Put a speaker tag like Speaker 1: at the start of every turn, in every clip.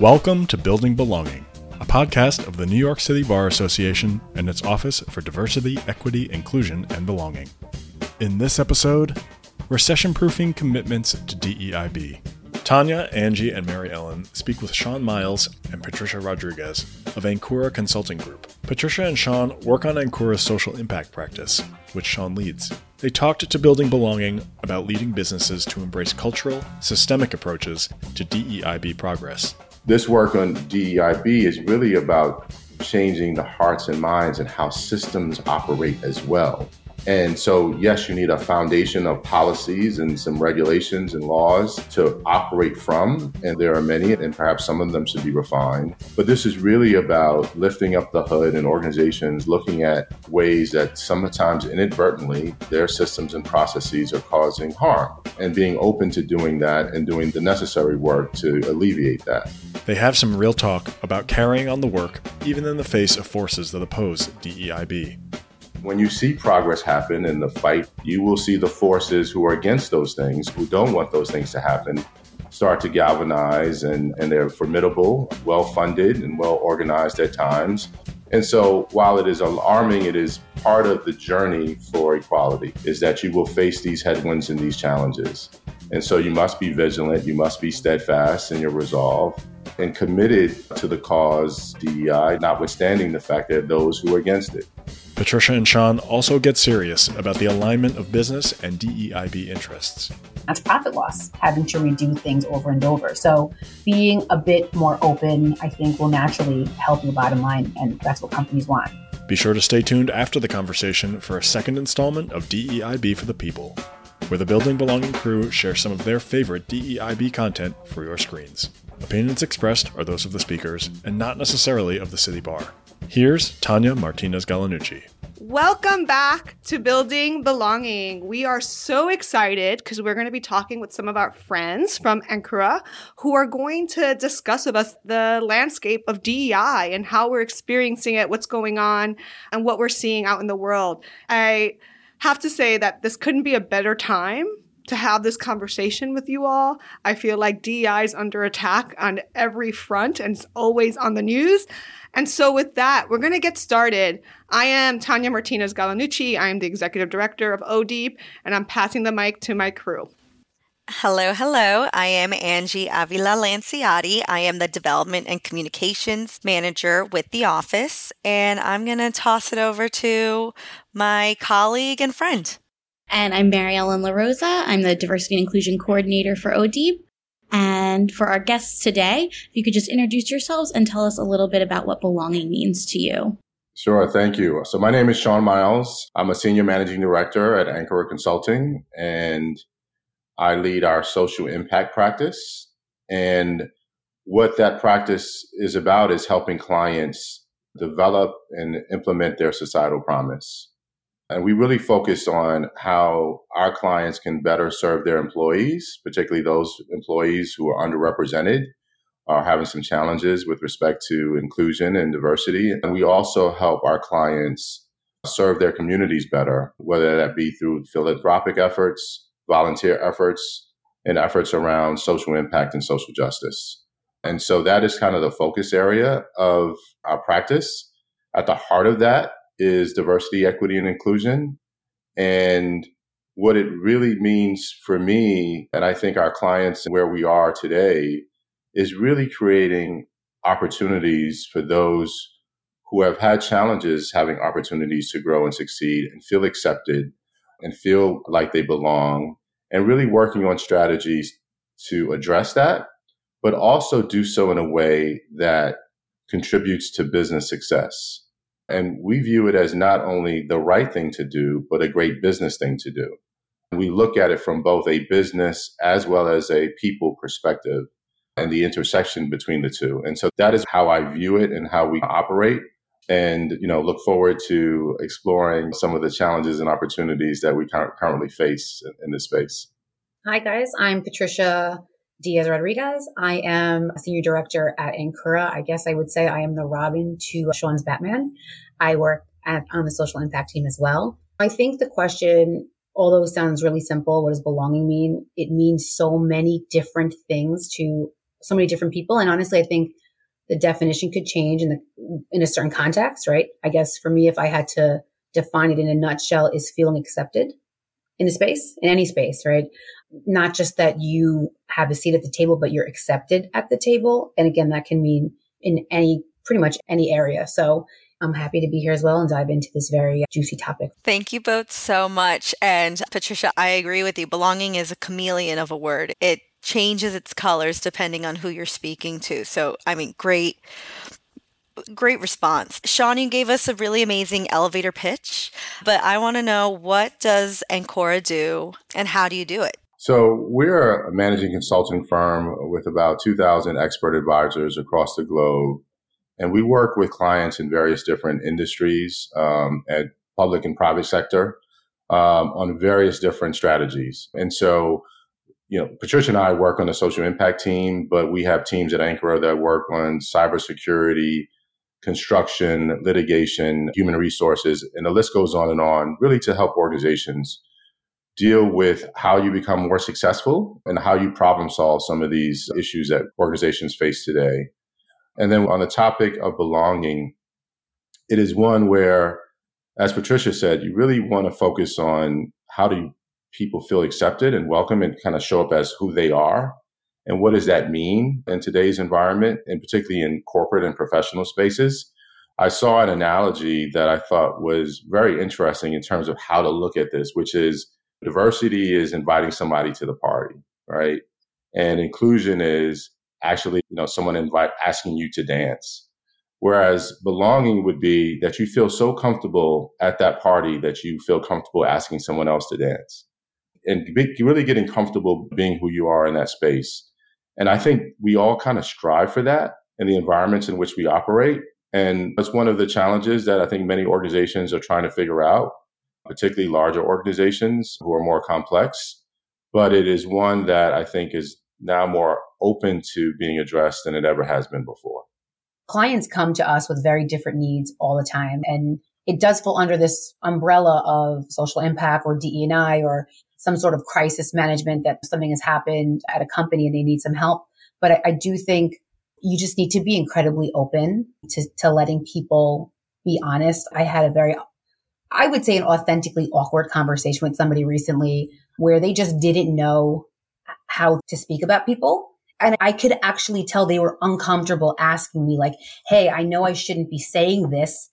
Speaker 1: Welcome to Building Belonging, a podcast of the New York City Bar Association and its Office for Diversity, Equity, Inclusion, and Belonging. In this episode, recession proofing commitments to DEIB. Tanya, Angie, and Mary Ellen speak with Shawn Miles and Patricia Rodriguez of Ankura Consulting Group. Patricia and Shawn work on Ankura's social impact practice, which Shawn leads. They talked to Building Belonging about leading businesses to embrace cultural, systemic approaches to DEIB progress.
Speaker 2: This work on DEIB is really about changing the hearts and minds and how systems operate as well. And so, yes, you need a foundation of policies and some regulations and laws to operate from. And there are many, and perhaps some of them should be refined. But this is really about lifting up the hood and organizations looking at ways that sometimes inadvertently their systems and processes are causing harm and being open to doing that and doing the necessary work to alleviate that.
Speaker 1: They have some real talk about carrying on the work, even in the face of forces that oppose DEIB.
Speaker 2: When you see progress happen in the fight, you will see the forces who are against those things, who don't want those things to happen, start to galvanize, and, and they're formidable, well funded, and well organized at times. And so, while it is alarming, it is part of the journey for equality, is that you will face these headwinds and these challenges. And so, you must be vigilant, you must be steadfast in your resolve and committed to the cause DEI, notwithstanding the fact that those who are against it.
Speaker 1: Patricia and Shawn also get serious about the alignment of business and DEIB interests.
Speaker 3: That's profit loss, having to redo things over and over. So, being a bit more open, I think, will naturally help the bottom line, and that's what companies want.
Speaker 1: Be sure to stay tuned after the conversation for a second installment of DEIB for the People, where the Building Belonging crew share some of their favorite DEIB content for your screens. Opinions expressed are those of the speakers and not necessarily of the City Bar. Here's Tanya Martinez Galanucci.
Speaker 4: Welcome back to Building Belonging. We are so excited because we're going to be talking with some of our friends from Ankura who are going to discuss with us the landscape of DEI and how we're experiencing it, what's going on, and what we're seeing out in the world. I have to say that this couldn't be a better time to have this conversation with you all. I feel like DEI is under attack on every front and it's always on the news. And so, with that, we're going to get started. I am Tanya Martinez Galanucci. I am the executive director of ODEEP, and I'm passing the mic to my crew.
Speaker 5: Hello, hello. I am Angie Avila Lanciotti. I am the development and communications manager with the office, and I'm going to toss it over to my colleague and friend.
Speaker 6: And I'm Mary Ellen LaRosa. I'm the diversity and inclusion coordinator for ODEEP. And for our guests today, if you could just introduce yourselves and tell us a little bit about what belonging means to you.
Speaker 2: Sure, thank you. So my name is Shawn Miles. I'm a senior managing director at Ankura Consulting, and I lead our social impact practice. And what that practice is about is helping clients develop and implement their societal promise. And we really focus on how our clients can better serve their employees, particularly those employees who are underrepresented, are having some challenges with respect to inclusion and diversity. And we also help our clients serve their communities better, whether that be through philanthropic efforts, volunteer efforts, and efforts around social impact and social justice. And so that is kind of the focus area of our practice. At the heart of that is diversity, equity, and inclusion. And what it really means for me, and I think our clients where we are today, is really creating opportunities for those who have had challenges having opportunities to grow and succeed and feel accepted and feel like they belong and really working on strategies to address that, but also do so in a way that contributes to business success. And we view it as not only the right thing to do, but a great business thing to do. We look at it from both a business as well as a people perspective and the intersection between the two. And so that is how I view it and how we operate. And, you know, look forward to exploring some of the challenges and opportunities that we currently face in this space.
Speaker 3: Hi, guys. I'm Patricia Diaz Rodriguez. I am a senior director at Ankura. I guess I would say I am the Robin to Shawn's Batman. I work at, on the social impact team as well. I think the question, although sounds really simple, what does belonging mean? It means so many different things to so many different people. And honestly, I think the definition could change in the, in a certain context, right? I guess for me, if I had to define it in a nutshell is feeling accepted in a space, in any space, right? Not just that you have a seat at the table, but you're accepted at the table. And again, that can mean in any, pretty much any area. So I'm happy to be here as well and dive into this very juicy topic.
Speaker 5: Thank you both so much. And Patricia, I agree with you. Belonging is a chameleon of a word. It changes its colors depending on who you're speaking to. So, I mean, great great response. Shawn, you gave us a really amazing elevator pitch, but I want to know what does Ankura do and how do you do it?
Speaker 2: So we're a managing consulting firm with about 2,000 expert advisors across the globe. And we work with clients in various different industries um, at public and private sector um, on various different strategies. And so, you know, Patricia and I work on the social impact team, but we have teams at Ankura that work on cybersecurity, construction, litigation, human resources, and the list goes on and on, really to help organizations deal with how you become more successful and how you problem solve some of these issues that organizations face today. And then on the topic of belonging, it is one where, as Patricia said, you really want to focus on how do people feel accepted and welcome and kind of show up as who they are and what does that mean in today's environment, and particularly in corporate and professional spaces? I saw an analogy that I thought was very interesting in terms of how to look at this, which is diversity is inviting somebody to the party, right? And inclusion is actually, you know, someone invite asking you to dance. Whereas belonging would be that you feel so comfortable at that party that you feel comfortable asking someone else to dance and really getting comfortable being who you are in that space. And I think we all kind of strive for that in the environments in which we operate. And that's one of the challenges that I think many organizations are trying to figure out, particularly larger organizations who are more complex. But it is one that I think is now more open to being addressed than it ever has been before.
Speaker 3: Clients come to us with very different needs all the time. And it does fall under this umbrella of social impact or DEI or some sort of crisis management that something has happened at a company and they need some help. But I, I do think you just need to be incredibly open to, to letting people be honest. I had a very, I would say an authentically awkward conversation with somebody recently where they just didn't know how to speak about people. And I could actually tell they were uncomfortable asking me like, Hey, I know I shouldn't be saying this,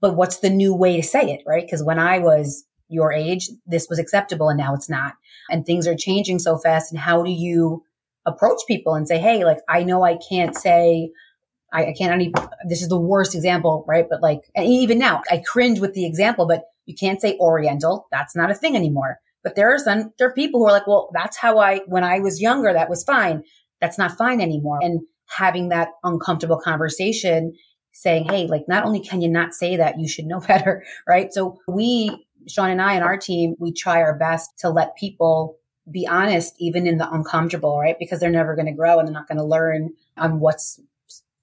Speaker 3: but what's the new way to say it? Right. Cause when I was your age, this was acceptable and now it's not. And things are changing so fast. And how do you approach people and say, Hey, like, I know I can't say, I, I can't even, this is the worst example, right? But like, even now, I cringe with the example, but you can't say Oriental. That's not a thing anymore. But there are some, there are people who are like, well, that's how I, when I was younger, that was fine. That's not fine anymore. And having that uncomfortable conversation saying, Hey, like, not only can you not say that, you should know better, right? So we Shawn and I and our team, we try our best to let people be honest, even in the uncomfortable, right? Because they're never going to grow and they're not going to learn on what's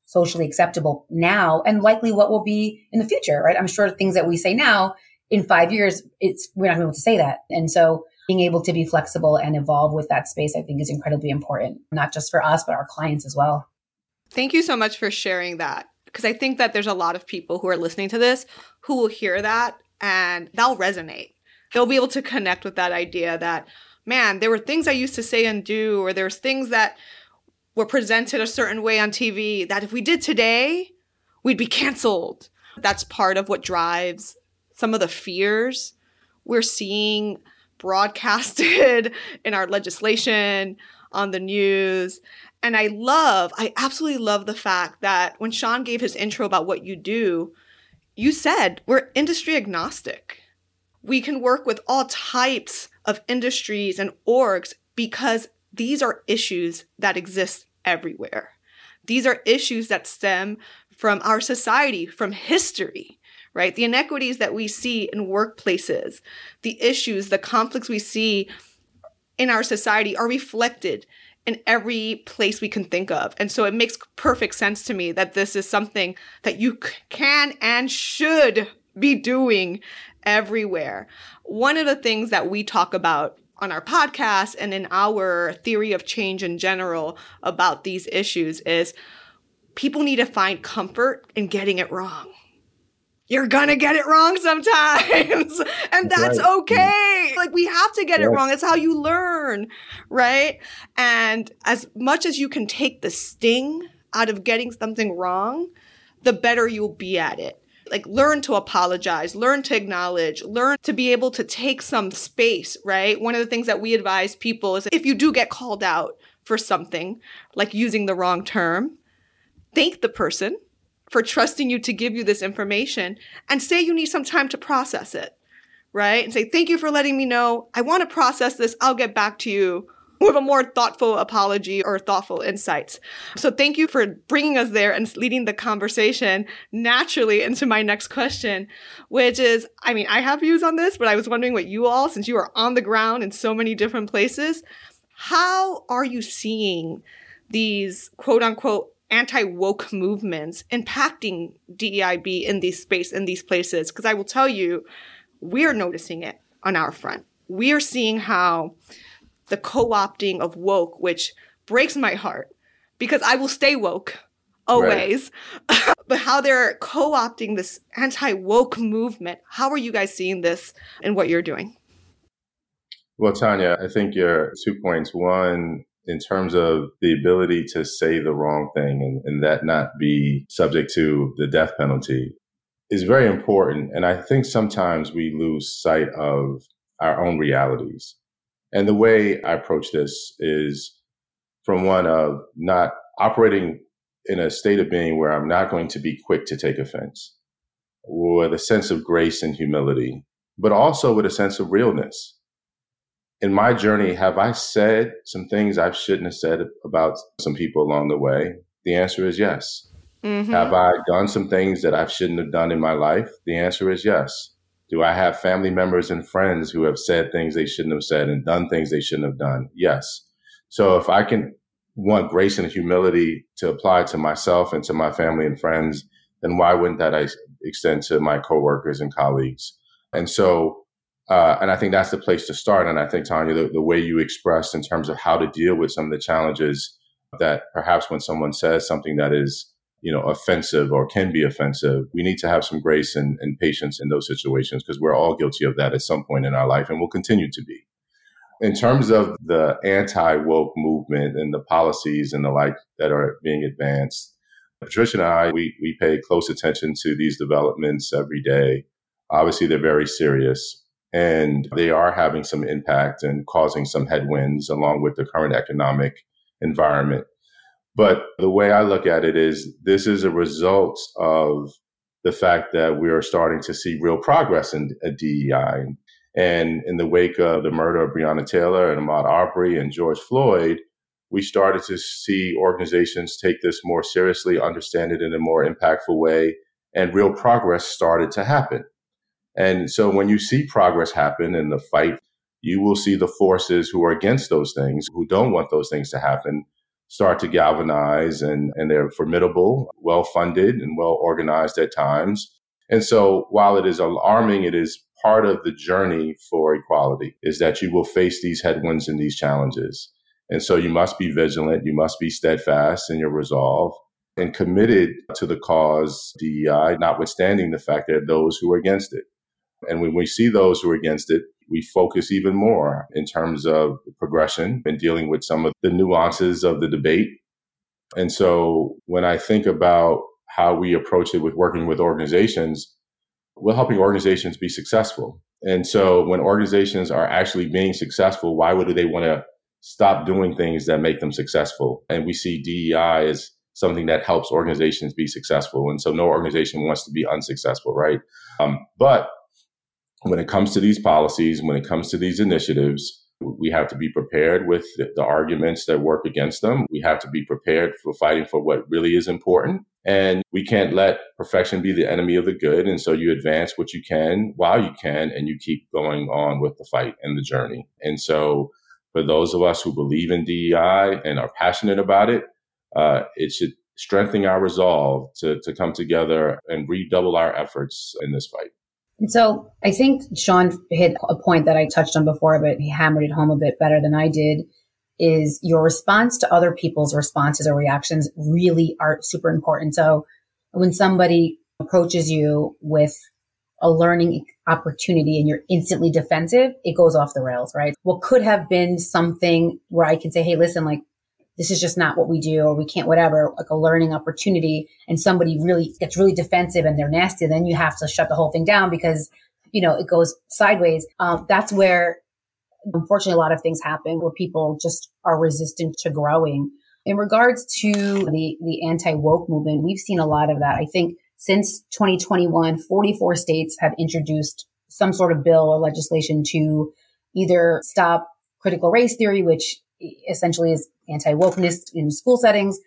Speaker 3: socially acceptable now and likely what will be in the future, right? I'm sure things that we say now in five years, it's, we're not going to be able to say that. And so being able to be flexible and evolve with that space, I think is incredibly important, not just for us, but our clients as well.
Speaker 4: Thank you so much for sharing that. Because I think that there's a lot of people who are listening to this who will hear that and that'll resonate. They'll be able to connect with that idea that, man, there were things I used to say and do, or there's things that were presented a certain way on TV that if we did today, we'd be canceled. That's part of what drives some of the fears we're seeing broadcasted in our legislation, on the news. And I love, I absolutely love the fact that when Shawn gave his intro about what you do, you said we're industry agnostic. We can work with all types of industries and orgs because these are issues that exist everywhere. These are issues that stem from our society, from history, right? The inequities that we see in workplaces, the issues, the conflicts we see in our society are reflected in every place we can think of. And so it makes perfect sense to me that this is something that you can and should be doing everywhere. One of the things that we talk about on our podcast and in our theory of change in general about these issues is people need to find comfort in getting it wrong. You're gonna get it wrong sometimes, and that's right. Mm. okay. Like, we have to get it wrong. It's how you learn, right? And as much as you can take the sting out of getting something wrong, the better you'll be at it like learn to apologize, learn to acknowledge, learn to be able to take some space, right? One of the things that we advise people is if you do get called out for something, like using the wrong term, thank the person for trusting you to give you this information and say you need some time to process it, right? And say, thank you for letting me know. I want to process this. I'll get back to you with a more thoughtful apology or thoughtful insights. So thank you for bringing us there and leading the conversation naturally into my next question, which is, I mean, I have views on this, but I was wondering what you all, since you are on the ground in so many different places, how are you seeing these quote unquote anti woke movements impacting DEIB in these space in these places? Because I will tell you, we're noticing it on our front. We are seeing how the co-opting of woke, which breaks my heart because I will stay woke always. Right. but how they're co-opting this anti-woke movement. How are you guys seeing this and what you're doing?
Speaker 2: Well, Tanya, I think your two points. One, in terms of the ability to say the wrong thing and, and that not be subject to the death penalty is very important. And I think sometimes we lose sight of our own realities. And the way I approach this is from one of not operating in a state of being where I'm not going to be quick to take offense, with a sense of grace and humility, but also with a sense of realness. In my journey, have I said some things I shouldn't have said about some people along the way? The answer is yes. Mm-hmm. Have I done some things that I shouldn't have done in my life? The answer is yes. Do I have family members and friends who have said things they shouldn't have said and done things they shouldn't have done? Yes. So if I can want grace and humility to apply to myself and to my family and friends, then why wouldn't that I extend to my coworkers and colleagues? And so, uh, and I think that's the place to start. And I think, Tanya, the, the way you expressed in terms of how to deal with some of the challenges that perhaps when someone says something that is you know, offensive or can be offensive, we need to have some grace and, and patience in those situations because we're all guilty of that at some point in our life and will continue to be. In terms of the anti woke movement and the policies and the like that are being advanced, Patricia and I, we, we pay close attention to these developments every day. Obviously, they're very serious and they are having some impact and causing some headwinds along with the current economic environment. But the way I look at it is this is a result of the fact that we are starting to see real progress in DEI. And in the wake of the murder of Breonna Taylor and Ahmaud Arbery and George Floyd, we started to see organizations take this more seriously, understand it in a more impactful way, and real progress started to happen. And so when you see progress happen in the fight, you will see the forces who are against those things, who don't want those things to happen, start to galvanize and, and they're formidable, well funded and well organized at times. And so while it is alarming, it is part of the journey for equality is that you will face these headwinds and these challenges. And so you must be vigilant. You must be steadfast in your resolve and committed to the cause DEI, notwithstanding the fact there are those who are against it. And when we see those who are against it, we focus even more in terms of progression and dealing with some of the nuances of the debate. And so when I think about how we approach it with working with organizations, we're helping organizations be successful. And so when organizations are actually being successful, why would they want to stop doing things that make them successful? And we see DEI as something that helps organizations be successful. And so no organization wants to be unsuccessful, right? Um, but when it comes to these policies, when it comes to these initiatives, we have to be prepared with the arguments that work against them. We have to be prepared for fighting for what really is important. And we can't let perfection be the enemy of the good. And so you advance what you can while you can, and you keep going on with the fight and the journey. And so for those of us who believe in DEI and are passionate about it, uh, it should strengthen our resolve to, to come together and redouble our efforts in this fight.
Speaker 3: And so I think Shawn hit a point that I touched on before, but he hammered it home a bit better than I did is your response to other people's responses or reactions really are super important. So when somebody approaches you with a learning opportunity and you're instantly defensive, it goes off the rails, right? What could have been something where I can say, Hey, listen, like this is just not what we do or we can't whatever like a learning opportunity and somebody really gets really defensive and they're nasty then you have to shut the whole thing down because you know it goes sideways. Um, that's where unfortunately a lot of things happen where people just are resistant to growing. In regards to the the anti-woke movement we've seen a lot of that. I think since 2021 44 states have introduced some sort of bill or legislation to either stop critical race theory which essentially is anti-wokeness in school settings.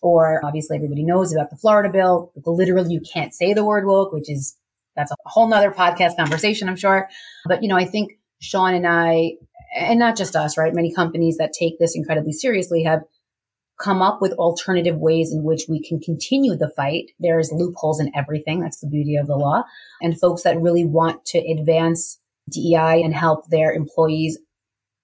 Speaker 3: Or obviously everybody knows about the Florida bill. Literally, you can't say the word woke, which is, that's a whole nother podcast conversation, I'm sure. But, you know, I think Shawn and I, and not just us, right? Many companies that take this incredibly seriously have come up with alternative ways in which we can continue the fight. There's loopholes in everything. That's the beauty of the law. And folks that really want to advance DEI and help their employees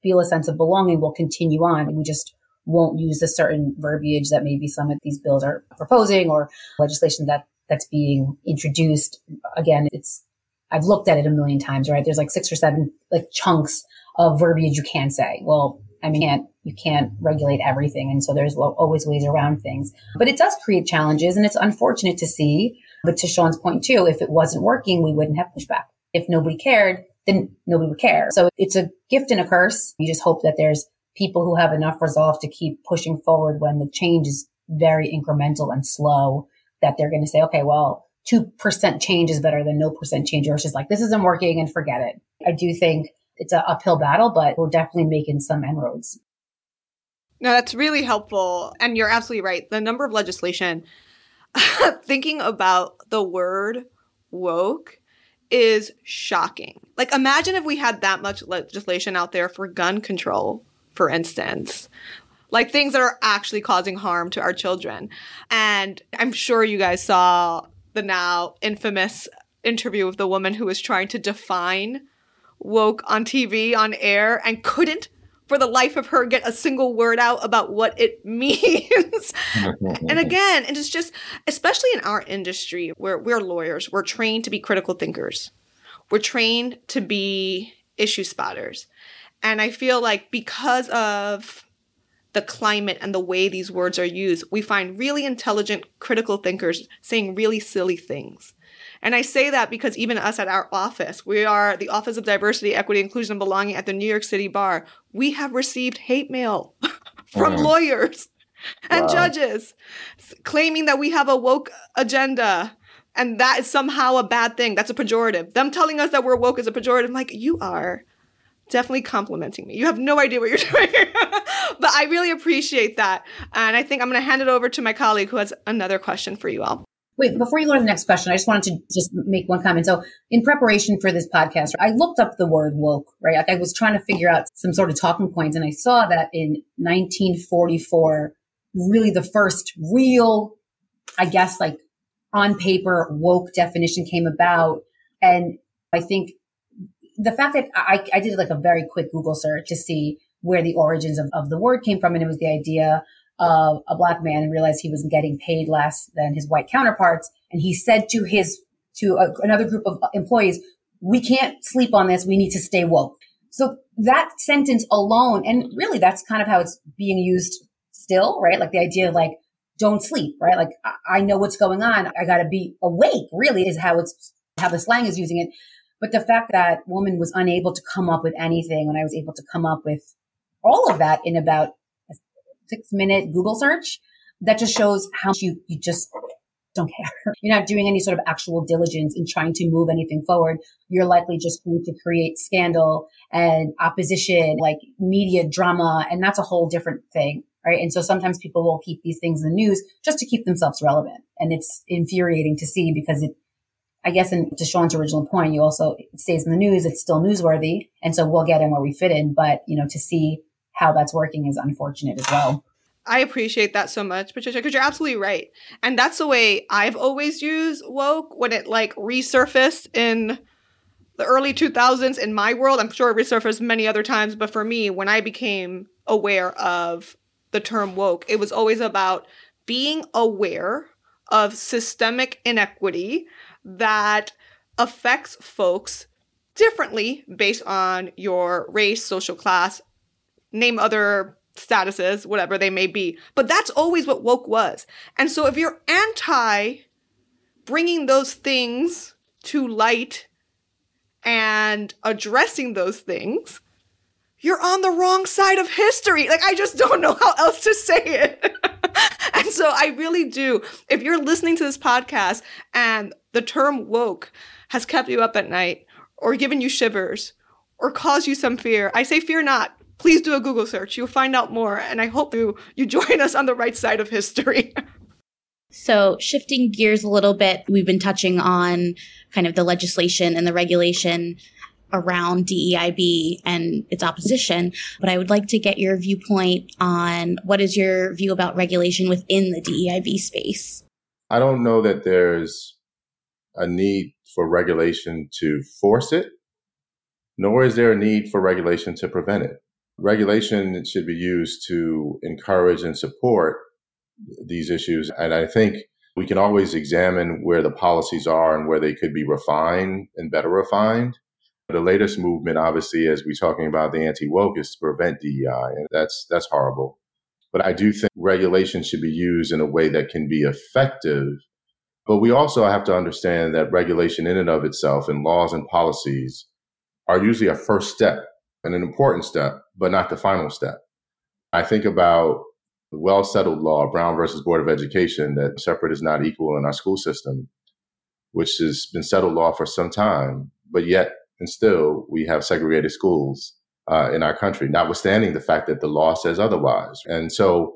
Speaker 3: feel a sense of belonging will continue on. We just won't use a certain verbiage that maybe some of these bills are proposing or legislation that that's being introduced. Again, it's I've looked at it a million times, right? There's like six or seven like chunks of verbiage you can say. Well, I mean, you can't, you can't regulate everything. And so there's always ways around things, but it does create challenges and it's unfortunate to see. But to Shawn's point too, if it wasn't working, we wouldn't have pushback. If nobody cared, then nobody would care. So it's a gift and a curse. You just hope that there's people who have enough resolve to keep pushing forward when the change is very incremental and slow that they're going to say, okay, well, 2% change is better than no percent change. Or it's just like, this isn't working and forget it. I do think it's an uphill battle, but we're definitely making some inroads.
Speaker 4: No, that's really helpful. And you're absolutely right. The number of legislation, thinking about the word woke is shocking. Like, imagine if we had that much legislation out there for gun control, for instance. Like things that are actually causing harm to our children. And I'm sure you guys saw the now infamous interview with the woman who was trying to define woke on TV on air and couldn't for the life of her get a single word out about what it means. and again, and it's just, especially in our industry where we're lawyers, we're trained to be critical thinkers. We're trained to be issue spotters. And I feel like because of the climate and the way these words are used, we find really intelligent critical thinkers saying really silly things. And I say that because even us at our office, we are the Office of Diversity, Equity, Inclusion, and Belonging at the New York City Bar. We have received hate mail from mm. lawyers and wow. judges claiming that we have a woke agenda and that is somehow a bad thing. That's a pejorative. Them telling us that we're woke is a pejorative. I'm like, you are definitely complimenting me. You have no idea what you're doing. but I really appreciate that. And I think I'm going to hand it over to my colleague who has another question for you all.
Speaker 3: Wait, before you go to the next question, I just wanted to just make one comment. So, in preparation for this podcast, I looked up the word woke, right? Like I was trying to figure out some sort of talking points, and I saw that in 1944, really the first real, I guess, like on paper woke definition came about. And I think the fact that I, I did like a very quick Google search to see where the origins of, of the word came from. And it was the idea of a black man and realized he was getting paid less than his white counterparts. And he said to his, to a, another group of uh, employees, we can't sleep on this. We need to stay woke. So that sentence alone, and really that's kind of how it's being used still, right? Like the idea of like, don't sleep, right? Like I know what's going on. I got to be awake really is how it's, how the slang is using it. But the fact that woman was unable to come up with anything when I was able to come up with all of that in about a six minute Google search, that just shows how you, you just don't care. You're not doing any sort of actual diligence in trying to move anything forward. You're likely just going to create scandal and opposition, like media drama. And that's a whole different thing. Right. And so sometimes people will keep these things in the news just to keep themselves relevant. And it's infuriating to see because it I guess, in to Shawn's original point, you also it stays in the news. It's still newsworthy, and so we'll get in where we fit in. But you know, to see how that's working is unfortunate as well.
Speaker 4: I appreciate that so much, Patricia, because you're absolutely right, and that's the way I've always used woke when it like resurfaced in the early 2000s in my world. I'm sure it resurfaced many other times, but for me, when I became aware of the term woke, it was always about being aware of systemic inequity that affects folks differently based on your race, social class, name other statuses, whatever they may be. But that's always what woke was. And so if you're anti bringing those things to light and addressing those things, you're on the wrong side of history. Like, I just don't know how else to say it. and so I really do. If you're listening to this podcast and the term woke has kept you up at night or given you shivers or caused you some fear, I say fear not. Please do a Google search. You'll find out more. And I hope you, you join us on the right side of history.
Speaker 6: So, shifting gears a little bit, we've been touching on kind of the legislation and the regulation around DEIB and its opposition, but I would like to get your viewpoint on what is your view about regulation within the DEIB space?
Speaker 2: I don't know that there's a need for regulation to force it, nor is there a need for regulation to prevent it. Regulation should be used to encourage and support these issues. And I think we can always examine where the policies are and where they could be refined and better refined. The latest movement, obviously, as we're talking about the anti woke, is to prevent DEI, and that's that's horrible. But I do think regulation should be used in a way that can be effective. But we also have to understand that regulation, in and of itself, and laws and policies, are usually a first step and an important step, but not the final step. I think about the well settled law, Brown versus Board of Education, that separate is not equal in our school system, which has been settled law for some time, but yet and still we have segregated schools uh, in our country, notwithstanding the fact that the law says otherwise. And so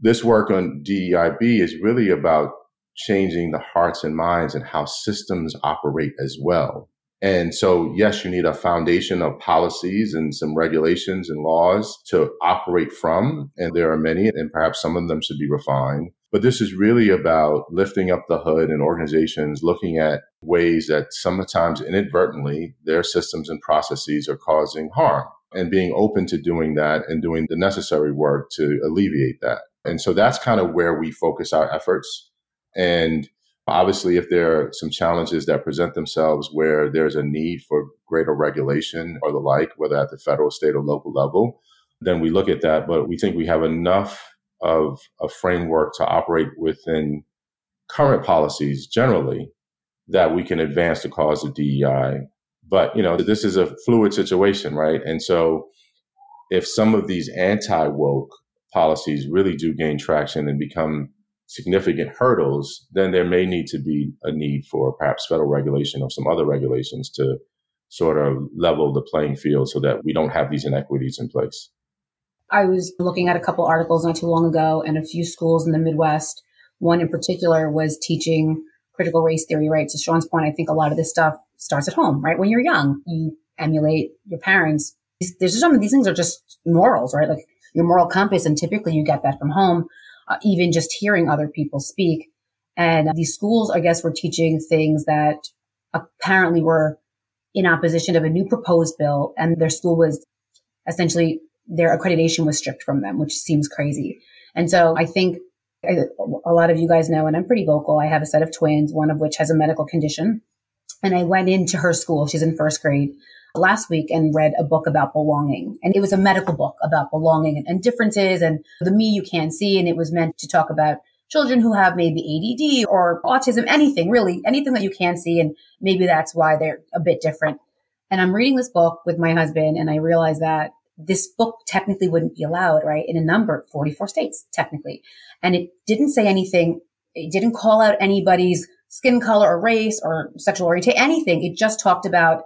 Speaker 2: this work on DEIB is really about changing the hearts and minds and how systems operate as well. And so, yes, you need a foundation of policies and some regulations and laws to operate from. And there are many, and perhaps some of them should be refined. But this is really about lifting up the hood and organizations looking at ways that sometimes inadvertently their systems and processes are causing harm and being open to doing that and doing the necessary work to alleviate that. And so that's kind of where we focus our efforts. And Obviously, if there are some challenges that present themselves where there's a need for greater regulation or the like, whether at the federal, state, or local level, then we look at that. But we think we have enough of a framework to operate within current policies generally that we can advance the cause of DEI. But, you know, this is a fluid situation, right? And so if some of these anti woke policies really do gain traction and become significant hurdles, then there may need to be a need for perhaps federal regulation or some other regulations to sort of level the playing field so that we don't have these inequities in place.
Speaker 3: I was looking at a couple articles not too long ago, and a few schools in the Midwest, one in particular was teaching critical race theory, right? To Shawn's point, I think a lot of this stuff starts at home, right? When you're young, you emulate your parents. There's some of these things are just morals, right? Like your moral compass, and typically you get that from home uh, even just hearing other people speak. And these schools, I guess, were teaching things that apparently were in opposition of a new proposed bill. And their school was essentially their accreditation was stripped from them, which seems crazy. And so I think a lot of you guys know, and I'm pretty vocal. I have a set of twins, one of which has a medical condition. And I went into her school. She's in first grade last week and read a book about belonging. And it was a medical book about belonging and, and differences and the me you can't see. And it was meant to talk about children who have maybe ADD or autism, anything really, anything that you can't see. And maybe that's why they're a bit different. And I'm reading this book with my husband and I realize that this book technically wouldn't be allowed, right? In a number, 44 states, technically. And it didn't say anything. It didn't call out anybody's skin color or race or sexual orientation, anything. It just talked about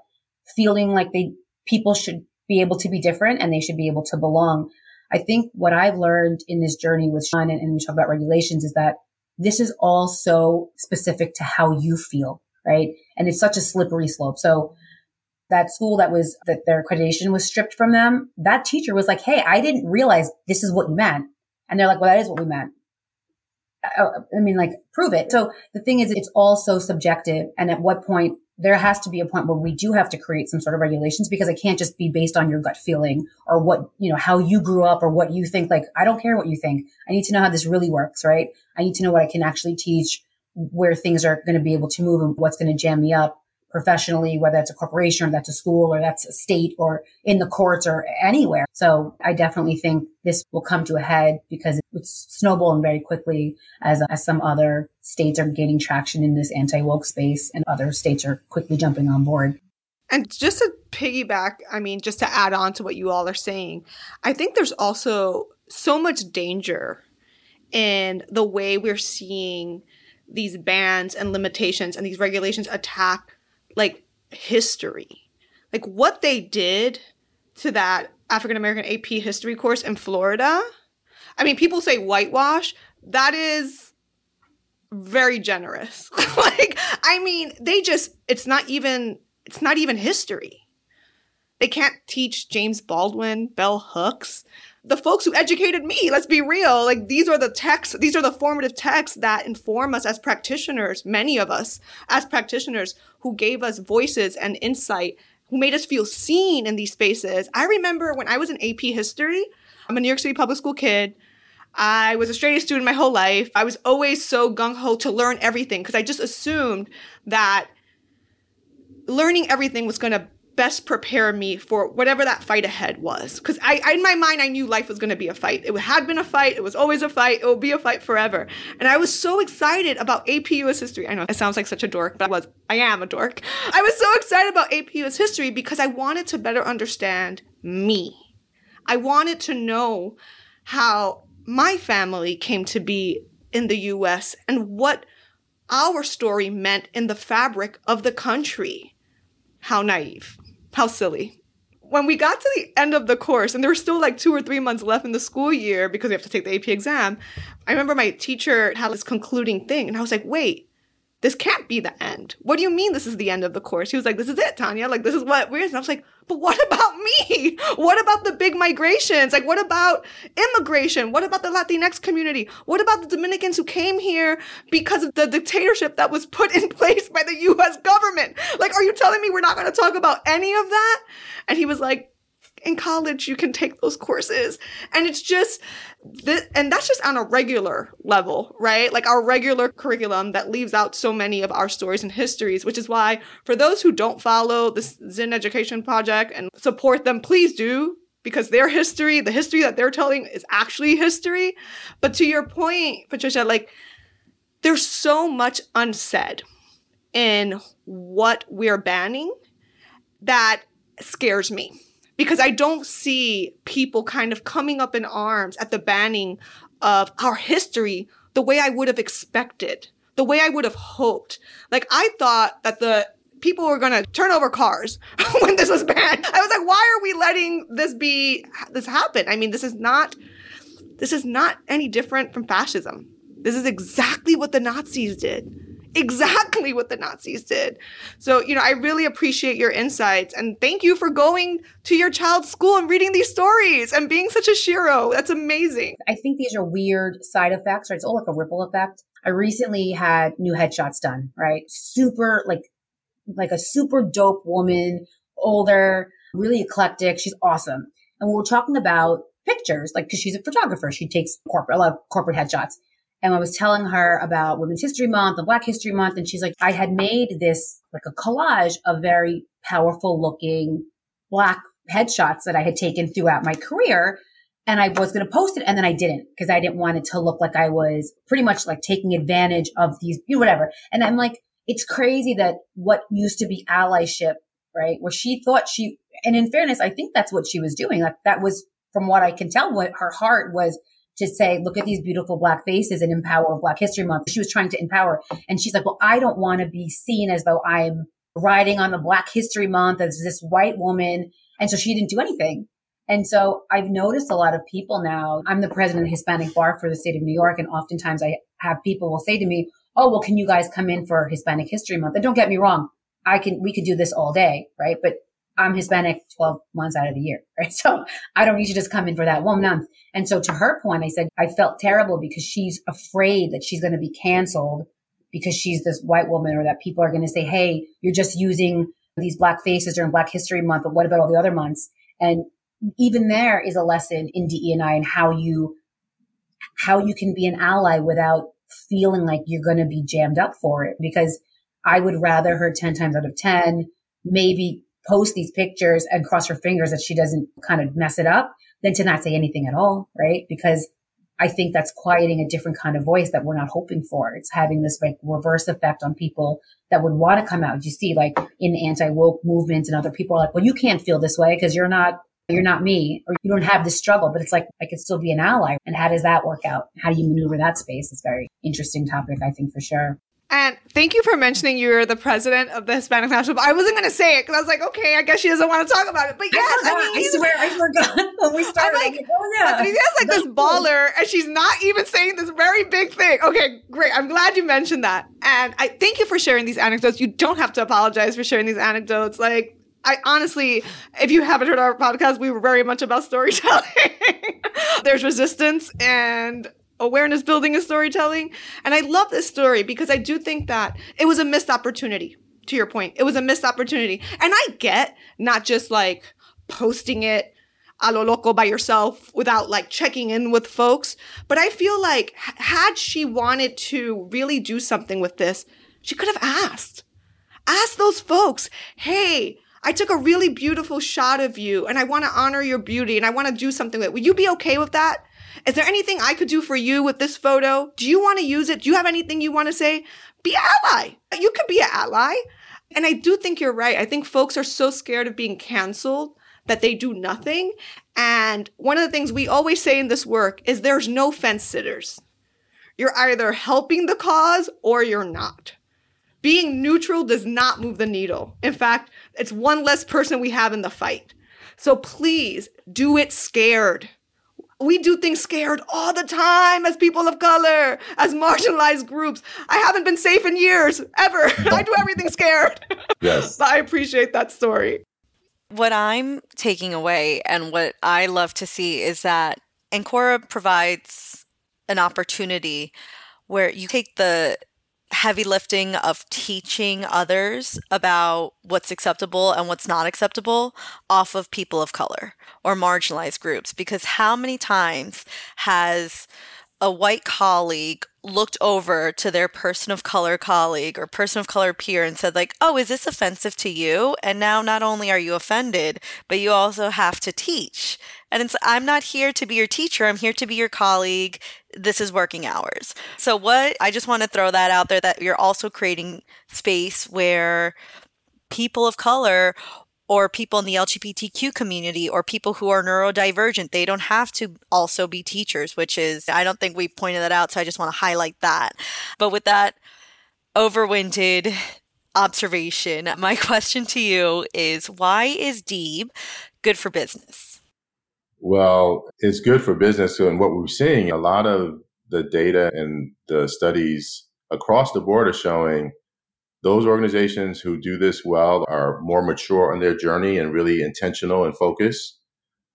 Speaker 3: feeling like they people should be able to be different and they should be able to belong. I think what I've learned in this journey with Shawn and, and we talk about regulations is that this is all so specific to how you feel, right? And it's such a slippery slope. So that school that was that their accreditation was stripped from them, that teacher was like, Hey, I didn't realize this is what you meant. And they're like, well, that is what we meant. I, I mean, like, prove it. So the thing is, it's all so subjective. And at what point there has to be a point where we do have to create some sort of regulations because it can't just be based on your gut feeling or what, you know, how you grew up or what you think. Like, I don't care what you think. I need to know how this really works, right? I need to know what I can actually teach, where things are going to be able to move and what's going to jam me up professionally, whether that's a corporation or that's a school or that's a state or in the courts or anywhere. So I definitely think this will come to a head because it's snowballing very quickly as, as some other states are gaining traction in this anti-woke space and other states are quickly jumping on board.
Speaker 4: And just to piggyback, I mean, just to add on to what you all are saying, I think there's also so much danger in the way we're seeing these bans and limitations and these regulations attack like history. Like what they did to that African American AP history course in Florida. I mean, people say whitewash. That is very generous. like, I mean, they just, it's not even, it's not even history. They can't teach James Baldwin, bell hooks the folks who educated me, let's be real, like these are the texts, these are the formative texts that inform us as practitioners, many of us as practitioners who gave us voices and insight, who made us feel seen in these spaces. I remember when I was in AP history, I'm a New York City public school kid. I was a straight A student my whole life. I was always so gung ho to learn everything because I just assumed that learning everything was going to best prepare me for whatever that fight ahead was. Because I, I, in my mind, I knew life was going to be a fight. It had been a fight. It was always a fight. It will be a fight forever. And I was so excited about AP US history. I know it sounds like such a dork, but I was, I am a dork. I was so excited about AP US history because I wanted to better understand me. I wanted to know how my family came to be in the US and what our story meant in the fabric of the country. How naive. How silly. When we got to the end of the course, and there were still like two or three months left in the school year because we have to take the AP exam, I remember my teacher had this concluding thing, and I was like, wait, this can't be the end. What do you mean this is the end of the course? He was like, this is it, Tanya. Like, this is what we're. And I was like, but what about me? What about the big migrations? Like, what about immigration? What about the Latinx community? What about the Dominicans who came here because of the dictatorship that was put in place by the US government? Like, are you telling me we're not going to talk about any of that? And he was like, in college you can take those courses. And it's just th- and that's just on a regular level right? Like our regular curriculum that leaves out so many of our stories and histories which is why for those who don't follow the zinn education project and support them please do because their history the history that they're telling is actually history. But to your point patricia like there's so much unsaid in what we're banning that scares me because I don't see people kind of coming up in arms at the banning of our history the way I would have expected, the way I would have hoped. Like I thought that the people were going to turn over cars when this was banned. I was like, why are we letting this be this happen? I mean, this is not this is not any different from fascism. This is exactly what the Nazis did exactly what the Nazis did. So, you know, I really appreciate your insights and thank you for going to your child's school and reading these stories and being such a shero. That's amazing.
Speaker 3: I think these are weird side effects, right? It's all like a ripple effect. I recently had new headshots done, right? Super like like a super dope woman, older, really eclectic. She's awesome. And we were talking about pictures, like, cause she's a photographer. She takes corporate, a lot of corporate headshots. And I was telling her about Women's History Month and Black History Month. And she's like, I had made this like a collage of very powerful looking black headshots that I had taken throughout my career. And I was going to post it and then I didn't because I didn't want it to look like I was pretty much like taking advantage of these, you know, whatever. And I'm like, it's crazy that what used to be allyship, right? Where she thought she, and in fairness, I think that's what she was doing. Like that was from what I can tell, what her heart was to say, look at these beautiful black faces and empower Black History Month. She was trying to empower. And she's like, well, I don't want to be seen as though I'm riding on the Black History Month as this white woman. And so she didn't do anything. And so I've noticed a lot of people now. I'm the president of Hispanic Bar for the state of New York. And oftentimes I have people will say to me, Oh, well, can you guys come in for Hispanic History Month? And don't get me wrong. I can, we could do this all day, right? But I'm Hispanic 12 months out of the year, right? So I don't need to just come in for that one month. And so to her point, I said, I felt terrible because she's afraid that she's going to be canceled because she's this white woman or that people are going to say, Hey, you're just using these black faces during Black History Month, but what about all the other months? And even there is a lesson in DE&I and how you, how you can be an ally without feeling like you're going to be jammed up for it. Because I would rather her 10 times out of 10 maybe post these pictures and cross her fingers that she doesn't kind of mess it up than to not say anything at all, right? Because I think that's quieting a different kind of voice that we're not hoping for. It's having this like reverse effect on people that would want to come out. You see, like in anti woke movements and other people are like, well, you can't feel this way because you're not, you're not me or you don't have this struggle, but it's like, I could still be an ally. And how does that work out? How do you maneuver that space? It's very interesting topic, I think, for sure.
Speaker 4: And thank you for mentioning you're the president of the Hispanic National. I wasn't going to say it because I was like, okay, I guess she doesn't want to talk about it. But yes,
Speaker 3: I, I mean, I swear, I forgot when we started.
Speaker 4: I'm like, oh yeah, Patricia's like That's this baller, and she's not even saying this very big thing. Okay, great. I'm glad you mentioned that, and I thank you for sharing these anecdotes. You don't have to apologize for sharing these anecdotes. Like I honestly, if you haven't heard our podcast, we were very much about storytelling. There's resistance and awareness building and storytelling. And I love this story because I do think that it was a missed opportunity. To your point, it was a missed opportunity. And I get not just like posting it a lo loco by yourself without like checking in with folks. But I feel like had she wanted to really do something with this, she could have asked. Ask those folks, hey, I took a really beautiful shot of you and I want to honor your beauty and I want to do something with it. Would you be okay with that? Is there anything I could do for you with this photo? Do you want to use it? Do you have anything you want to say? Be an ally. You could be an ally. And I do think you're right. I think folks are so scared of being canceled that they do nothing. And one of the things we always say in this work is there's no fence sitters. You're either helping the cause or you're not. Being neutral does not move the needle. In fact, it's one less person we have in the fight. So please do it scared we do things scared all the time as people of color, as marginalized groups. I haven't been safe in years, ever. I do everything scared.
Speaker 2: Yes.
Speaker 4: but I appreciate that story.
Speaker 5: What I'm taking away and what I love to see is that Ankura provides an opportunity where you take the heavy lifting of teaching others about what's acceptable and what's not acceptable off of people of color or marginalized groups. Because how many times has a white colleague looked over to their person of color colleague or person of color peer and said like oh is this offensive to you? And now not only are you offended but you also have to teach. And it's i'm not here to be your teacher. I'm here to be your colleague this is working hours so what i just want to throw that out there that you're also creating space where people of color or people in the LGBTQ community or people who are neurodivergent. They don't have to also be teachers, which is, I don't think we pointed that out. So I just want to highlight that. But with that overwinded observation, my question to you is why is DEIB good for business?
Speaker 2: Well, it's good for business. And what we're seeing, a lot of the data and the studies across the board are showing those organizations who do this well are more mature on their journey and really intentional and focused,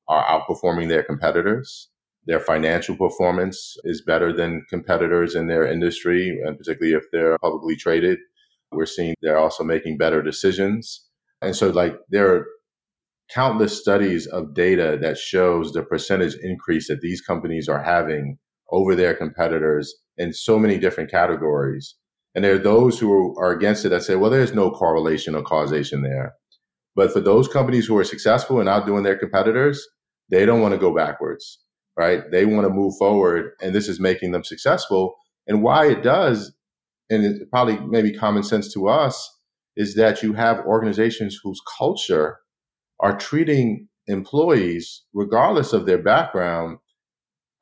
Speaker 2: are outperforming their competitors. Their financial performance is better than competitors in their industry, and particularly if they're publicly traded. We're seeing they're also making better decisions. And so, like, there are countless studies of data that shows the percentage increase that these companies are having over their competitors in so many different categories and there are those who are against it that say, well, there's no correlation or causation there. But for those companies who are successful and outdoing their competitors, they don't want to go backwards, right? They want to move forward, and this is making them successful. And why it does, and it's probably maybe common sense to us, is that you have organizations whose culture are treating employees, regardless of their background,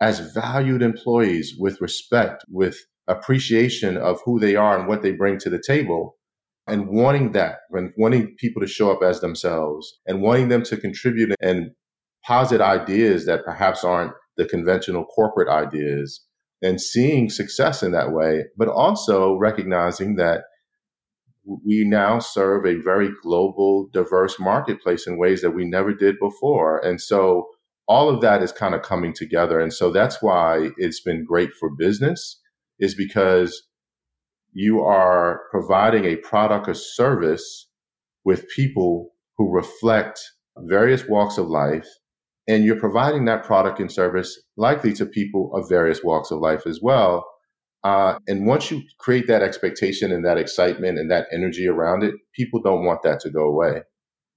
Speaker 2: as valued employees with respect, with appreciation of who they are and what they bring to the table and wanting that and wanting people to show up as themselves and wanting them to contribute and posit ideas that perhaps aren't the conventional corporate ideas and seeing success in that way, but also recognizing that we now serve a very global, diverse marketplace in ways that we never did before. And so all of that is kind of coming together. And so that's why it's been great for business is because you are providing a product or service with people who reflect various walks of life. And you're providing that product and service likely to people of various walks of life as well. Uh, and once you create that expectation and that excitement and that energy around it, people don't want that to go away.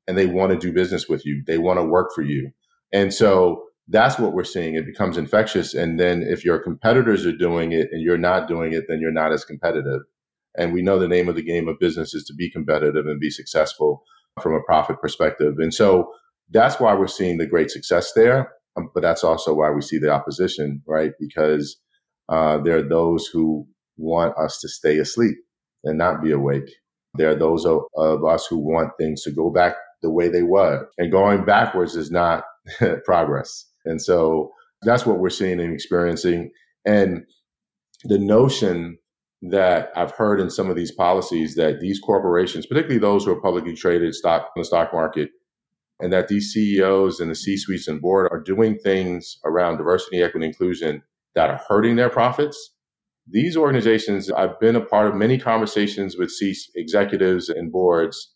Speaker 2: And they want to do business with you. They want to work for you. And so that's what we're seeing. It becomes infectious. And then if your competitors are doing it and you're not doing it, then you're not as competitive. And we know the name of the game of business is to be competitive and be successful from a profit perspective. And so that's why we're seeing the great success there. Um, but that's also why we see the opposition, right? Because uh, there are those who want us to stay asleep and not be awake. There are those of, of us who want things to go back the way they were. And going backwards is not progress. And so that's what we're seeing and experiencing. And the notion that I've heard in some of these policies that these corporations, particularly those who are publicly traded stock in the stock market, and that these CEOs and the C suites and board are doing things around diversity, equity, inclusion that are hurting their profits. These organizations, I've been a part of many conversations with C executives and boards.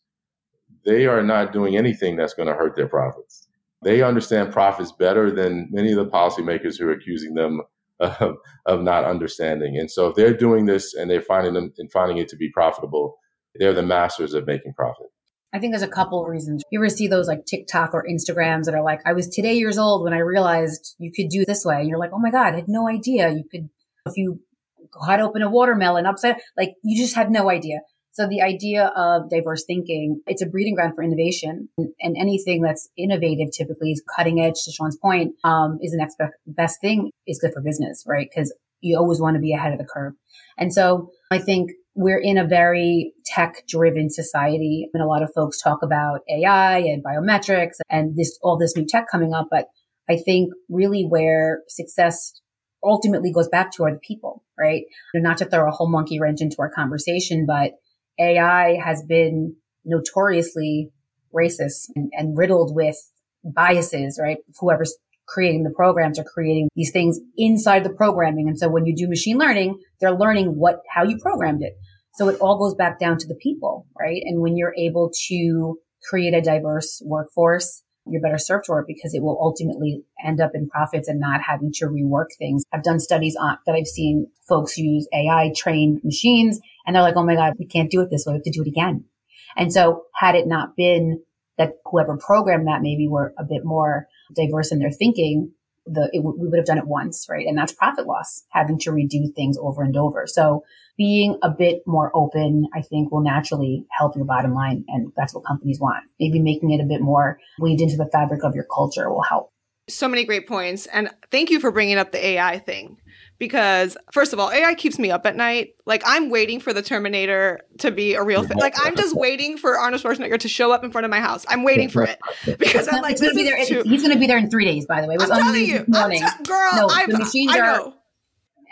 Speaker 2: They are not doing anything that's going to hurt their profits. They understand profits better than many of the policymakers who are accusing them of, of not understanding. And so if they're doing this and they're finding them and finding it to be profitable, they're the masters of making profit.
Speaker 3: I think there's a couple of reasons. You ever see those like TikTok or Instagrams that are like, I was today years old when I realized you could do this way. And you're like, oh my God, I had no idea you could, if you cut open a watermelon upside, like you just had no idea. So the idea of diverse thinking, it's a breeding ground for innovation and anything that's innovative typically is cutting edge to Shawn's point, um, is the next best thing is good for business, right? Cause you always want to be ahead of the curve. And so I think we're in a very tech driven society and a lot of folks talk about AI and biometrics and this, all this new tech coming up. But I think really where success ultimately goes back to are the people, right? Not to throw a whole monkey wrench into our conversation, but AI has been notoriously racist and, and riddled with biases, right? Whoever's creating the programs are creating these things inside the programming. And so when you do machine learning, they're learning what, how you programmed it. So it all goes back down to the people, right? And when you're able to create a diverse workforce, you're better served for it because it will ultimately end up in profits and not having to rework things. I've done studies on that I've seen folks use AI trained machines and they're like, Oh my God, we can't do it this way. We have to do it again. And so had it not been that whoever programmed that maybe were a bit more diverse in their thinking, the, it, we would have done it once, right? And that's profit loss, having to redo things over and over. So being a bit more open, I think will naturally help your bottom line. And that's what companies want. Maybe making it a bit more weaved into the fabric of your culture will help.
Speaker 4: So many great points. And thank you for bringing up the AI thing because first of all, AI keeps me up at night. Like I'm waiting for the Terminator to be a real thing. Like I'm just waiting for Arnold Schwarzenegger to show up in front of my house. I'm waiting for it because I'm like,
Speaker 3: he's gonna, be too- he's gonna be there in three days. By the way, it
Speaker 4: was I'm telling you, morning. T- girl, no, I've, the machines I know. are,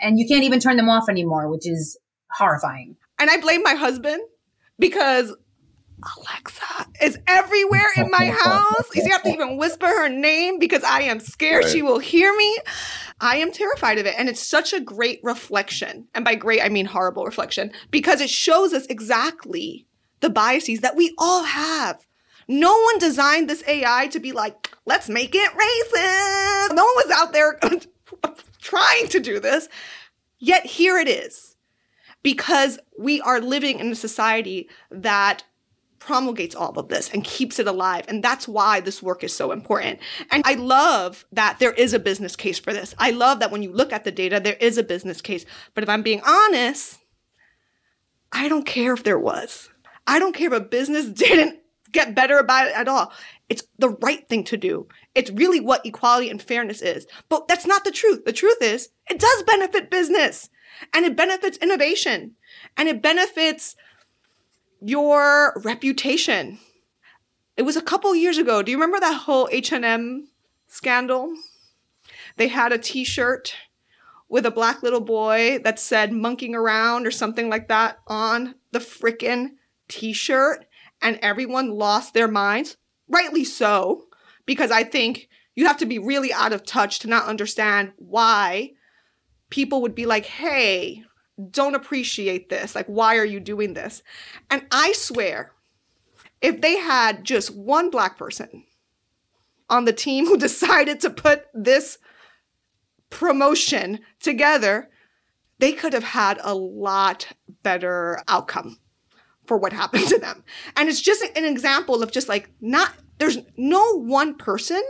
Speaker 3: and you can't even turn them off anymore, which is horrifying.
Speaker 4: And I blame my husband because Alexa is everywhere in my house. You have to even whisper her name because I am scared right. she will hear me. I am terrified of it. And it's such a great reflection. And by great, I mean horrible reflection because it shows us exactly the biases that we all have. No one designed this AI to be like, let's make it racist. No one was out there trying to do this. Yet here it is because we are living in a society that promulgates all of this and keeps it alive. And that's why this work is so important. And I love that there is a business case for this. I love that when you look at the data, there is a business case. But if I'm being honest, I don't care if there was. I don't care if a business didn't get better about it at all. It's the right thing to do. It's really what equality and fairness is. But that's not the truth. The truth is it does benefit business and it benefits innovation and it benefits your reputation. It was a couple years ago. Do you remember that whole H&M scandal? They had a t-shirt with a black little boy that said monkeying around or something like that on the frickin' t-shirt and everyone lost their minds. Rightly so, because I think you have to be really out of touch to not understand why people would be like, hey, don't appreciate this. Like, why are you doing this? And I swear, if they had just one black person on the team who decided to put this promotion together, they could have had a lot better outcome for what happened to them. And it's just an example of just like not, there's no one person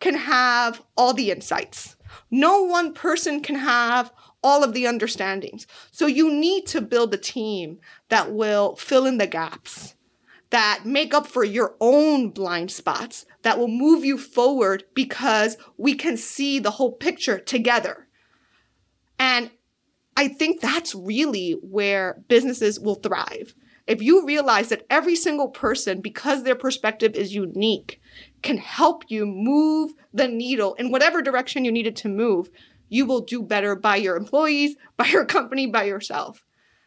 Speaker 4: can have all the insights. No one person can have all of the understandings. So you need to build a team that will fill in the gaps, that make up for your own blind spots, that will move you forward because we can see the whole picture together. And I think that's really where businesses will thrive. If you realize that every single person, because their perspective is unique, can help you move the needle in whatever direction you need it to move, you will do better by your employees, by your company, by yourself.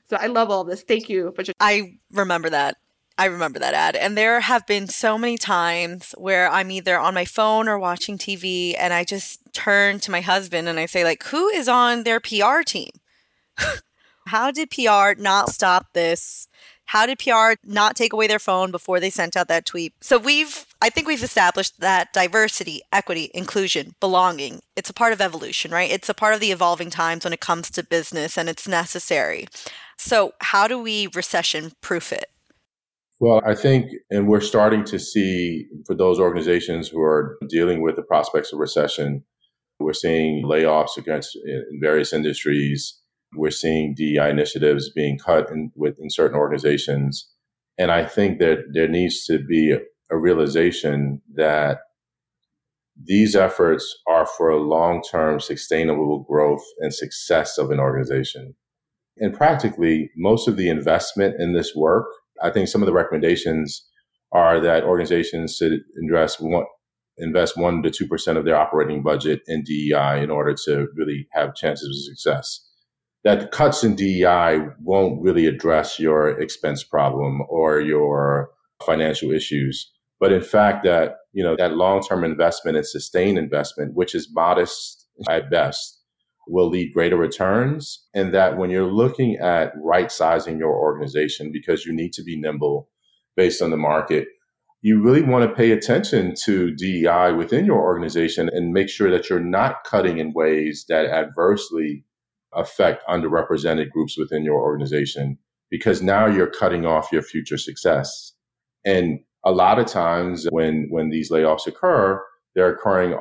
Speaker 4: So I love all this. Thank you.
Speaker 5: I remember that. I remember that ad. And there have been so many times where I'm either on my phone or watching TV and I just turn to my husband and I say like, "Who is on their PR team?" How did PR not stop this? How did PR not take away their phone before they sent out that tweet? So we've I think we've established that diversity, equity, inclusion, belonging, it's a part of evolution, right? It's a part of the evolving times when it comes to business and it's necessary. So, how do we recession proof it?
Speaker 2: Well, I think, and we're starting to see for those organizations who are dealing with the prospects of recession, we're seeing layoffs against in various industries. We're seeing DEI initiatives being cut in, with, in certain organizations. And I think that there needs to be a realization that these efforts are for long term sustainable growth and success of an organization. And practically, most of the investment in this work, I think some of the recommendations are that organizations should invest one, invest one to two percent of their operating budget in DEI in order to really have chances of success. That cuts in DEI won't really address your expense problem or your financial issues. But in fact that you know that long-term investment and sustained investment which is modest at best will lead greater returns. And that when you're looking at right sizing your organization because you need to be nimble based on the market you really want to pay attention to DEI within your organization and make sure that you're not cutting in ways that adversely affect underrepresented groups within your organization because now you're cutting off your future success and a lot of times when when these layoffs occur, they're occurring you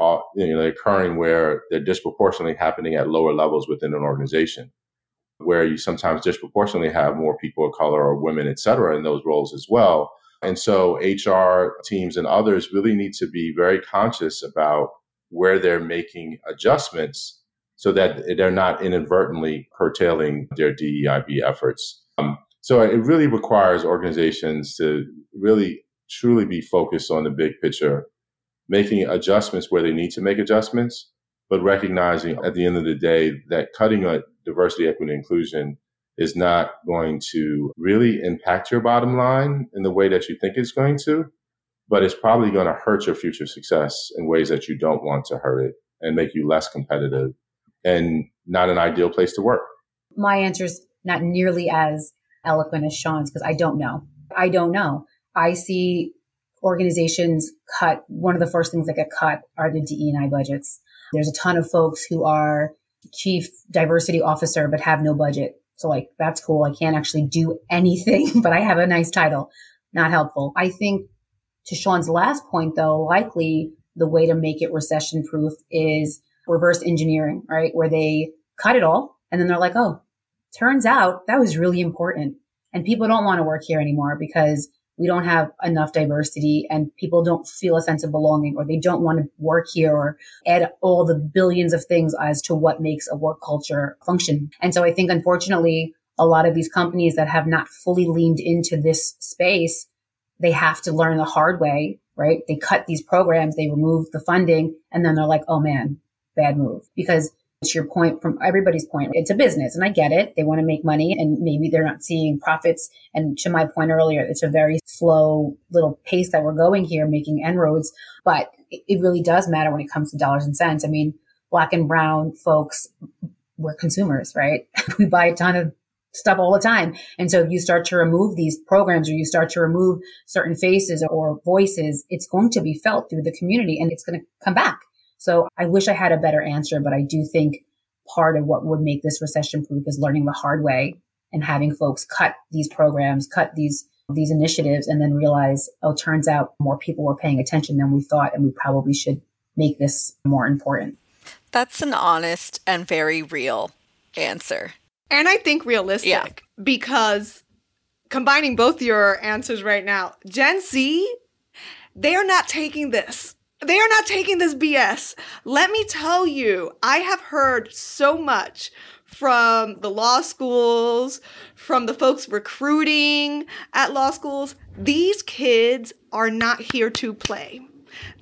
Speaker 2: know, they're occurring where they're disproportionately happening at lower levels within an organization, where you sometimes disproportionately have more people of color or women, et cetera, in those roles as well. And so HR teams and others really need to be very conscious about where they're making adjustments so that they're not inadvertently curtailing their DEIB efforts. Um, so it really requires organizations to really truly be focused on the big picture, making adjustments where they need to make adjustments, but recognizing at the end of the day that cutting a diversity, equity, inclusion is not going to really impact your bottom line in the way that you think it's going to, but it's probably going to hurt your future success in ways that you don't want to hurt it and make you less competitive and not an ideal place to work.
Speaker 3: My answer is not nearly as eloquent as Shawn's because I don't know. I don't know. I see organizations cut. One of the first things that get cut are the DE&I budgets. There's a ton of folks who are chief diversity officer but have no budget. So like that's cool. I can't actually do anything, but I have a nice title. Not helpful. I think to Shawn's last point though, likely the way to make it recession proof is reverse engineering, right? Where they cut it all and then they're like, oh, turns out that was really important. And people don't want to work here anymore because we don't have enough diversity and people don't feel a sense of belonging or they don't want to work here or add all the billions of things as to what makes a work culture function. And so I think unfortunately, a lot of these companies that have not fully leaned into this space, they have to learn the hard way, right? They cut these programs, they remove the funding, and then they're like, oh man, bad move. Because to your point from everybody's point, it's a business and I get it. They want to make money and maybe they're not seeing profits. And to my point earlier, it's a very slow little pace that we're going here, making inroads, but it really does matter when it comes to dollars and cents. I mean, black and brown folks we're consumers, right? we buy a ton of stuff all the time. And so if you start to remove these programs or you start to remove certain faces or voices, it's going to be felt through the community and it's going to come back. So I wish I had a better answer, but I do think part of what would make this recession proof is learning the hard way and having folks cut these programs, cut these these initiatives and then realize, oh, turns out more people were paying attention than we thought and we probably should make this more important.
Speaker 5: That's an honest and very real answer.
Speaker 4: And I think realistic yeah. because combining both your answers right now, Gen Z, they are not taking this. They are not taking this BS. Let me tell you, I have heard so much from the law schools, from the folks recruiting at law schools. These kids are not here to play.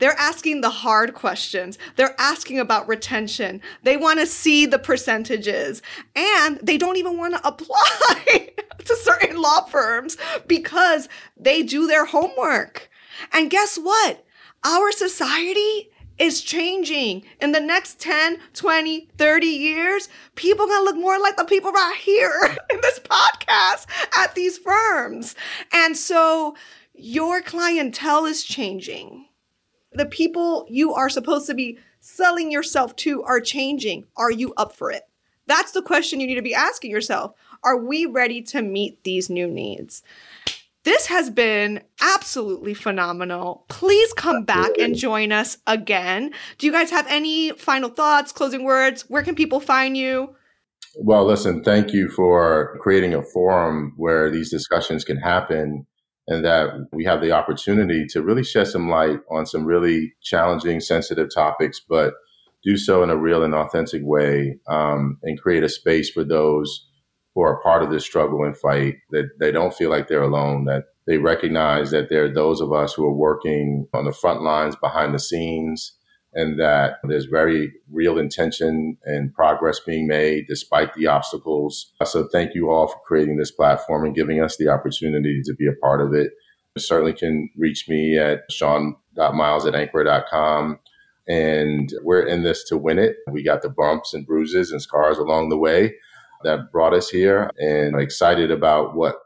Speaker 4: They're asking the hard questions. They're asking about retention. They want to see the percentages and they don't even want to apply to certain law firms because they do their homework. And guess what? Our society is changing. In the next 10, 20, 30 years, people are going to look more like the people right here in this podcast at these firms. And so your clientele is changing the people you are supposed to be selling yourself to are changing. Are you up for it? That's the question you need to be asking yourself. Are we ready to meet these new needs? This has been absolutely phenomenal. Please come back and join us again. Do you guys have any final thoughts, closing words? Where can people find you?
Speaker 2: Well, listen, thank you for creating a forum where these discussions can happen and that we have the opportunity to really shed some light on some really challenging, sensitive topics, but do so in a real and authentic way um, and create a space for those who are part of this struggle and fight that they don't feel like they're alone, that they recognize that there are those of us who are working on the front lines behind the scenes and that there's very real intention and progress being made despite the obstacles. So thank you all for creating this platform and giving us the opportunity to be a part of it. You certainly can reach me at shawn.miles at ankura.com. And we're in this to win it. We got the bumps and bruises and scars along the way that brought us here and excited about what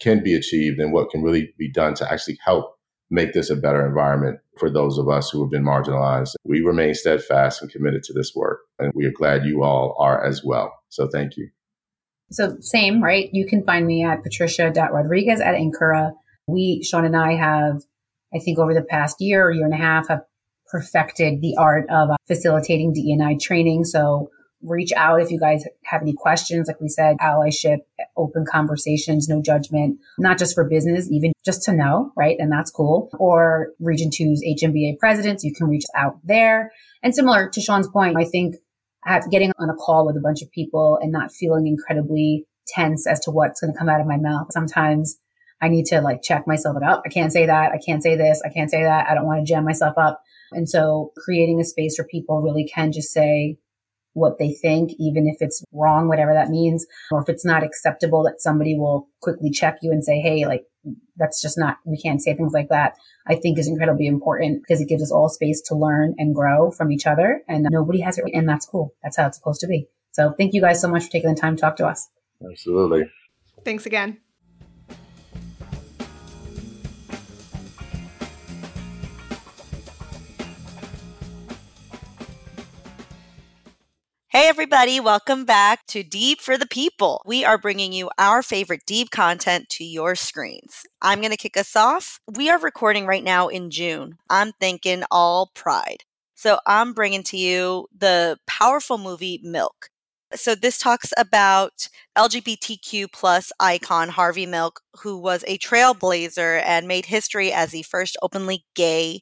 Speaker 2: can be achieved and what can really be done to actually help make this a better environment for those of us who have been marginalized. We remain steadfast and committed to this work, and we are glad you all are as well. So thank you.
Speaker 3: So same, right? You can find me at patricia.rodriguez at Ankura. We, Shawn and I have, I think over the past year, or year and a half, have perfected the art of facilitating DEI training. So reach out if you guys have any questions. Like we said, allyship, open conversations, no judgment, not just for business, even just to know, right? And that's cool. Or Region 2's HNBA presidents, you can reach out there. And similar to Shawn's point, I think getting on a call with a bunch of people and not feeling incredibly tense as to what's going to come out of my mouth. Sometimes I need to like check myself oh, I can't say that. I can't say this. I can't say that. I don't want to jam myself up. And so creating a space where people really can just say, what they think, even if it's wrong, whatever that means, or if it's not acceptable that somebody will quickly check you and say, Hey, like, that's just not, we can't say things like that. I think is incredibly important because it gives us all space to learn and grow from each other and nobody has it. And that's cool. That's how it's supposed to be. So thank you guys so much for taking the time to talk to us.
Speaker 2: Absolutely.
Speaker 4: Thanks again.
Speaker 5: Hey, everybody, welcome back to Deep for the People. We are bringing you our favorite deep content to your screens. I'm going to kick us off. We are recording right now in June. I'm thinking all pride. So I'm bringing to you the powerful movie Milk. So this talks about LGBTQ plus icon Harvey Milk, who was a trailblazer and made history as the first openly gay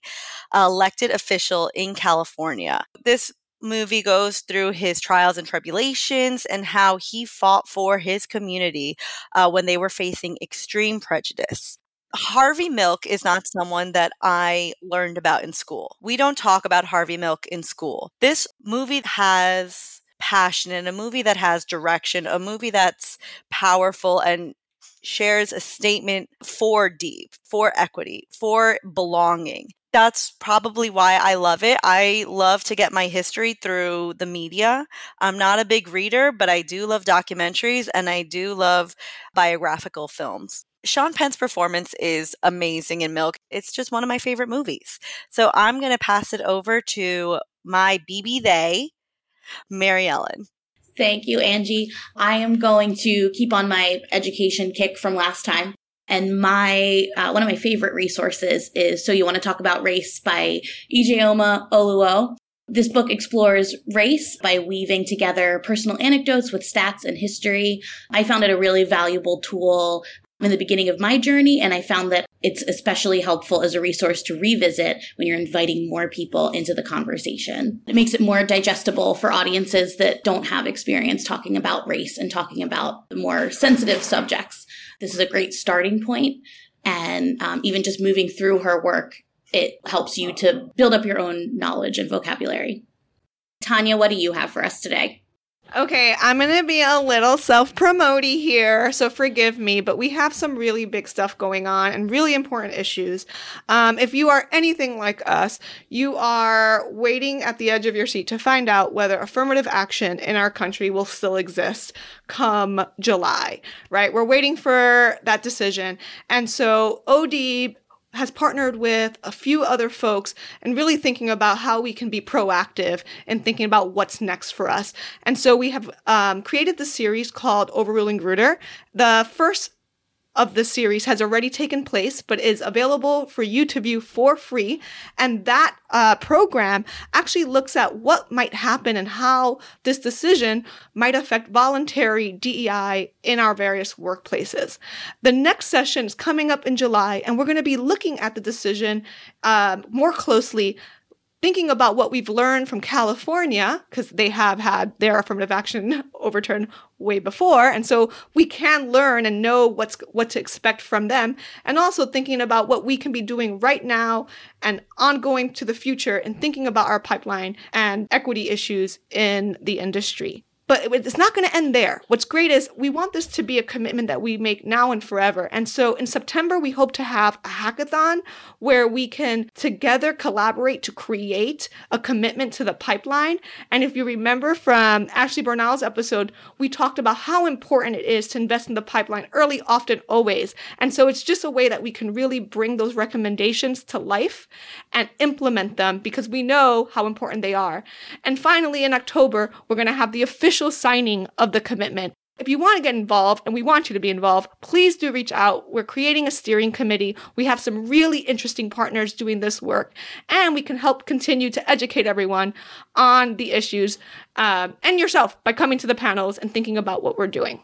Speaker 5: elected official in California. This movie goes through his trials and tribulations and how he fought for his community uh, when they were facing extreme prejudice. Harvey Milk is not someone that I learned about in school. We don't talk about Harvey Milk in school. This movie has passion and a movie that has direction, a movie that's powerful and shares a statement for deep, for equity, for belonging. That's probably why I love it. I love to get my history through the media. I'm not a big reader, but I do love documentaries and I do love biographical films. Sean Penn's performance is amazing in Milk. It's just one of my favorite movies. So I'm going to pass it over to my BB They, Mary Ellen.
Speaker 6: Thank you, Angie. I am going to keep on my education kick from last time. And my uh, one of my favorite resources is So You Want to Talk About Race by Ijeoma Oluo. This book explores race by weaving together personal anecdotes with stats and history. I found it a really valuable tool in the beginning of my journey, and I found that it's especially helpful as a resource to revisit when you're inviting more people into the conversation. It makes it more digestible for audiences that don't have experience talking about race and talking about more sensitive subjects. This is a great starting point, and um, even just moving through her work, it helps you to build up your own knowledge and vocabulary. Tanya, what do you have for us today?
Speaker 4: Okay, I'm going to be a little self promoty here, so forgive me, but we have some really big stuff going on and really important issues. Um, if you are anything like us, you are waiting at the edge of your seat to find out whether affirmative action in our country will still exist come July, right? We're waiting for that decision. And so OD has partnered with a few other folks and really thinking about how we can be proactive and thinking about what's next for us. And so we have um, created the series called Overruling Grutter. The first of the series has already taken place, but is available for you to view for free. And that uh, program actually looks at what might happen and how this decision might affect voluntary DEI in our various workplaces. The next session is coming up in July, and we're going to be looking at the decision uh, more closely thinking about what we've learned from California, because they have had their affirmative action overturned way before, and so we can learn and know what's what to expect from them, and also thinking about what we can be doing right now and ongoing to the future, and thinking about our pipeline and equity issues in the industry. But it's not going to end there. What's great is we want this to be a commitment that we make now and forever. And so in September, we hope to have a hackathon where we can together collaborate to create a commitment to the pipeline. And if you remember from Ashley Bernal's episode, we talked about how important it is to invest in the pipeline early, often, always. And so it's just a way that we can really bring those recommendations to life and implement them because we know how important they are. And finally, in October, we're going to have the official official signing of the commitment. If you want to get involved, and we want you to be involved, please do reach out. We're creating a steering committee. We have some really interesting partners doing this work, and we can help continue to educate everyone on the issues um, and yourself by coming to the panels and thinking about what we're doing.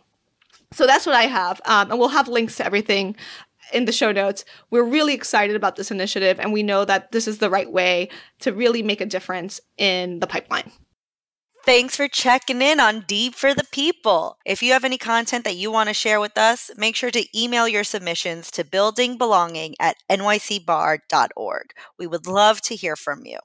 Speaker 4: So that's what I have, um, and we'll have links to everything in the show notes. We're really excited about this initiative, and we know that this is the right way to really make a difference in the pipeline.
Speaker 5: Thanks for checking in on Deep for the People. If you have any content that you want to share with us, make sure to email your submissions to buildingbelonging at nycbar.org. We would love to hear from you.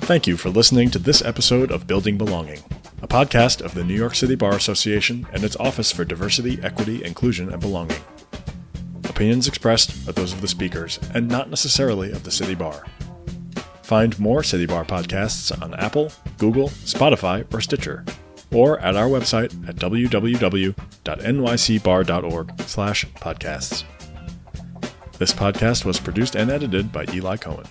Speaker 1: Thank you for listening to this episode of Building Belonging, a podcast of the New York City Bar Association and its Office for Diversity, Equity, Inclusion, and Belonging. Opinions expressed are those of the speakers and not necessarily of the City Bar. Find more City Bar podcasts on Apple, Google, Spotify, or Stitcher, or at our website at www.nycbar.org/podcasts. This podcast was produced and edited by Eli Cohen.